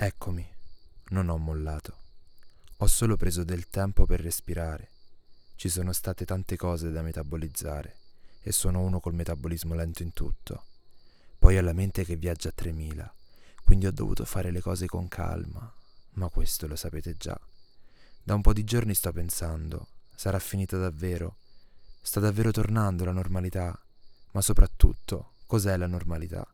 Eccomi, non ho mollato. Ho solo preso del tempo per respirare. Ci sono state tante cose da metabolizzare e sono uno col metabolismo lento in tutto. Poi ho la mente che viaggia a 3000, quindi ho dovuto fare le cose con calma, ma questo lo sapete già. Da un po' di giorni sto pensando, sarà finita davvero? Sta davvero tornando la normalità? Ma soprattutto, cos'è la normalità?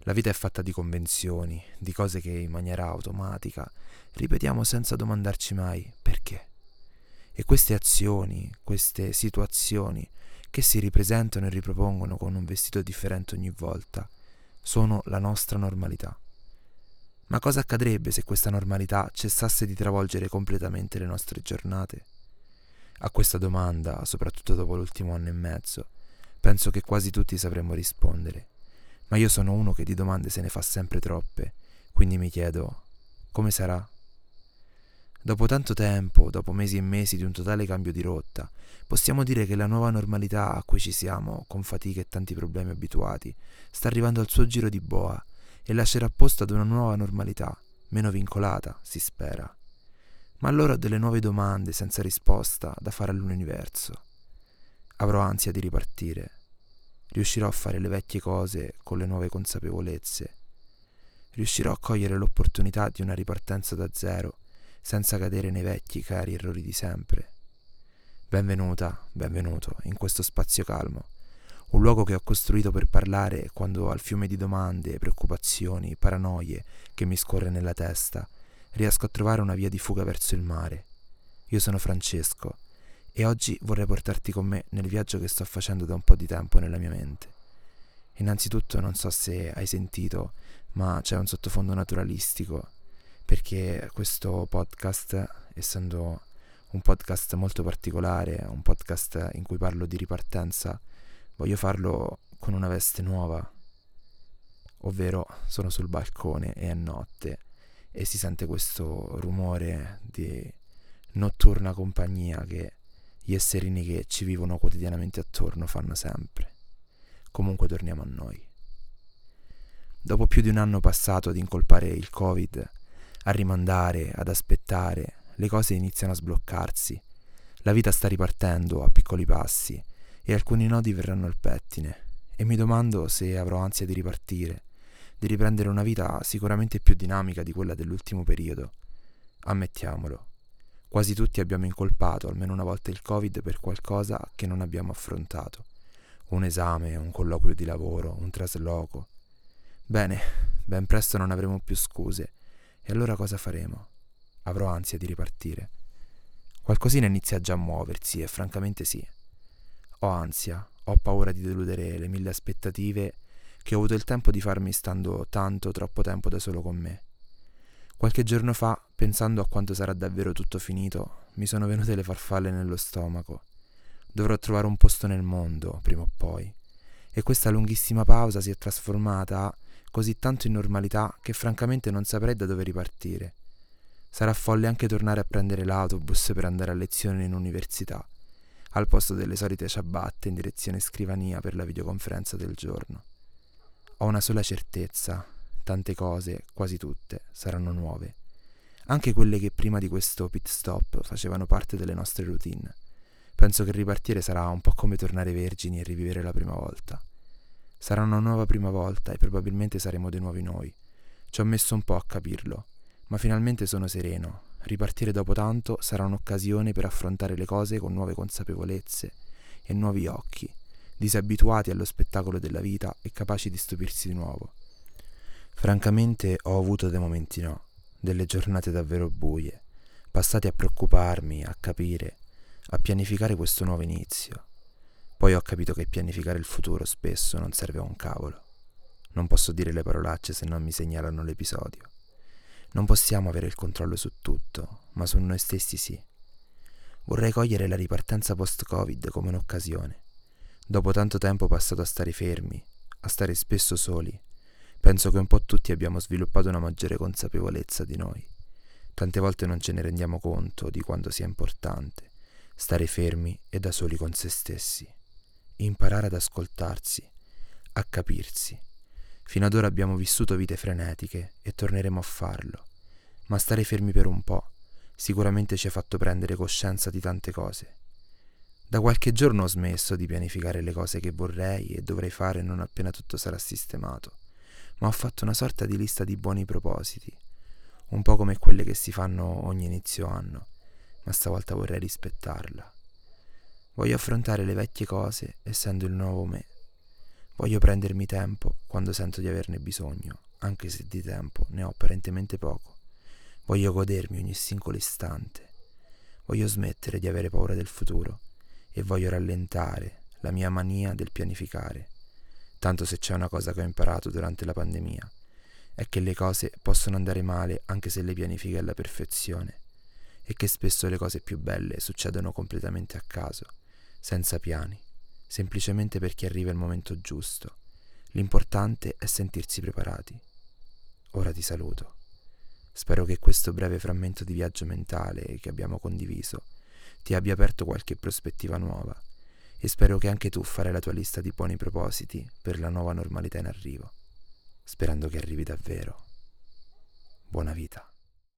La vita è fatta di convenzioni, di cose che in maniera automatica ripetiamo senza domandarci mai perché. E queste azioni, queste situazioni che si ripresentano e ripropongono con un vestito differente ogni volta, sono la nostra normalità. Ma cosa accadrebbe se questa normalità cessasse di travolgere completamente le nostre giornate? A questa domanda, soprattutto dopo l'ultimo anno e mezzo, penso che quasi tutti sapremmo rispondere ma io sono uno che di domande se ne fa sempre troppe, quindi mi chiedo come sarà? Dopo tanto tempo, dopo mesi e mesi di un totale cambio di rotta, possiamo dire che la nuova normalità a cui ci siamo, con fatica e tanti problemi abituati, sta arrivando al suo giro di boa e lascerà posto ad una nuova normalità, meno vincolata, si spera. Ma allora ho delle nuove domande senza risposta da fare all'universo. Avrò ansia di ripartire Riuscirò a fare le vecchie cose con le nuove consapevolezze. Riuscirò a cogliere l'opportunità di una ripartenza da zero, senza cadere nei vecchi cari errori di sempre. Benvenuta, benvenuto in questo spazio calmo, un luogo che ho costruito per parlare quando al fiume di domande, preoccupazioni, paranoie che mi scorre nella testa, riesco a trovare una via di fuga verso il mare. Io sono Francesco e oggi vorrei portarti con me nel viaggio che sto facendo da un po' di tempo nella mia mente. Innanzitutto non so se hai sentito, ma c'è un sottofondo naturalistico, perché questo podcast, essendo un podcast molto particolare, un podcast in cui parlo di ripartenza, voglio farlo con una veste nuova, ovvero sono sul balcone e è notte e si sente questo rumore di notturna compagnia che gli esserini che ci vivono quotidianamente attorno fanno sempre. Comunque torniamo a noi. Dopo più di un anno passato ad incolpare il Covid, a rimandare, ad aspettare, le cose iniziano a sbloccarsi. La vita sta ripartendo a piccoli passi e alcuni nodi verranno al pettine e mi domando se avrò ansia di ripartire, di riprendere una vita sicuramente più dinamica di quella dell'ultimo periodo. Ammettiamolo, Quasi tutti abbiamo incolpato almeno una volta il Covid per qualcosa che non abbiamo affrontato. Un esame, un colloquio di lavoro, un trasloco. Bene, ben presto non avremo più scuse. E allora cosa faremo? Avrò ansia di ripartire. Qualcosina inizia già a muoversi e francamente sì. Ho ansia, ho paura di deludere le mille aspettative che ho avuto il tempo di farmi stando tanto, troppo tempo da solo con me. Qualche giorno fa, pensando a quanto sarà davvero tutto finito, mi sono venute le farfalle nello stomaco. Dovrò trovare un posto nel mondo, prima o poi. E questa lunghissima pausa si è trasformata così tanto in normalità che francamente non saprei da dove ripartire. Sarà folle anche tornare a prendere l'autobus per andare a lezione in università, al posto delle solite ciabatte in direzione scrivania per la videoconferenza del giorno. Ho una sola certezza, tante cose, quasi tutte, saranno nuove. Anche quelle che prima di questo pit stop facevano parte delle nostre routine. Penso che ripartire sarà un po' come tornare vergini e rivivere la prima volta. Sarà una nuova prima volta e probabilmente saremo dei nuovi noi. Ci ho messo un po' a capirlo, ma finalmente sono sereno. Ripartire dopo tanto sarà un'occasione per affrontare le cose con nuove consapevolezze e nuovi occhi, disabituati allo spettacolo della vita e capaci di stupirsi di nuovo. Francamente ho avuto dei momenti no, delle giornate davvero buie, passate a preoccuparmi, a capire, a pianificare questo nuovo inizio. Poi ho capito che pianificare il futuro spesso non serve a un cavolo. Non posso dire le parolacce se non mi segnalano l'episodio. Non possiamo avere il controllo su tutto, ma su noi stessi sì. Vorrei cogliere la ripartenza post-Covid come un'occasione. Dopo tanto tempo passato a stare fermi, a stare spesso soli, Penso che un po' tutti abbiamo sviluppato una maggiore consapevolezza di noi. Tante volte non ce ne rendiamo conto di quanto sia importante stare fermi e da soli con se stessi, imparare ad ascoltarsi, a capirsi, Fino ad ora abbiamo vissuto vite frenetiche e torneremo a farlo, ma stare fermi per un po' sicuramente ci ha fatto prendere coscienza di tante cose. Da qualche giorno ho smesso di pianificare le cose che vorrei e dovrei fare non appena tutto sarà sistemato, ma ho fatto una sorta di lista di buoni propositi, un po' come quelle che si fanno ogni inizio anno, ma stavolta vorrei rispettarla. Voglio affrontare le vecchie cose essendo il nuovo me. Voglio prendermi tempo quando sento di averne bisogno, anche se di tempo ne ho apparentemente poco. Voglio godermi ogni singolo istante. Voglio smettere di avere paura del futuro e voglio rallentare la mia mania del pianificare. Tanto se c'è una cosa che ho imparato durante la pandemia è che le cose possono andare male anche se le pianifichi alla perfezione e che spesso le cose più belle succedono completamente a caso, senza piani semplicemente perché arriva il momento giusto. L'importante è sentirsi preparati. Ora ti saluto. Spero che questo breve frammento di viaggio mentale che abbiamo condiviso ti abbia aperto qualche prospettiva nuova e spero che anche tu farai la tua lista di buoni propositi per la nuova normalità in arrivo, sperando che arrivi davvero. Buona vita.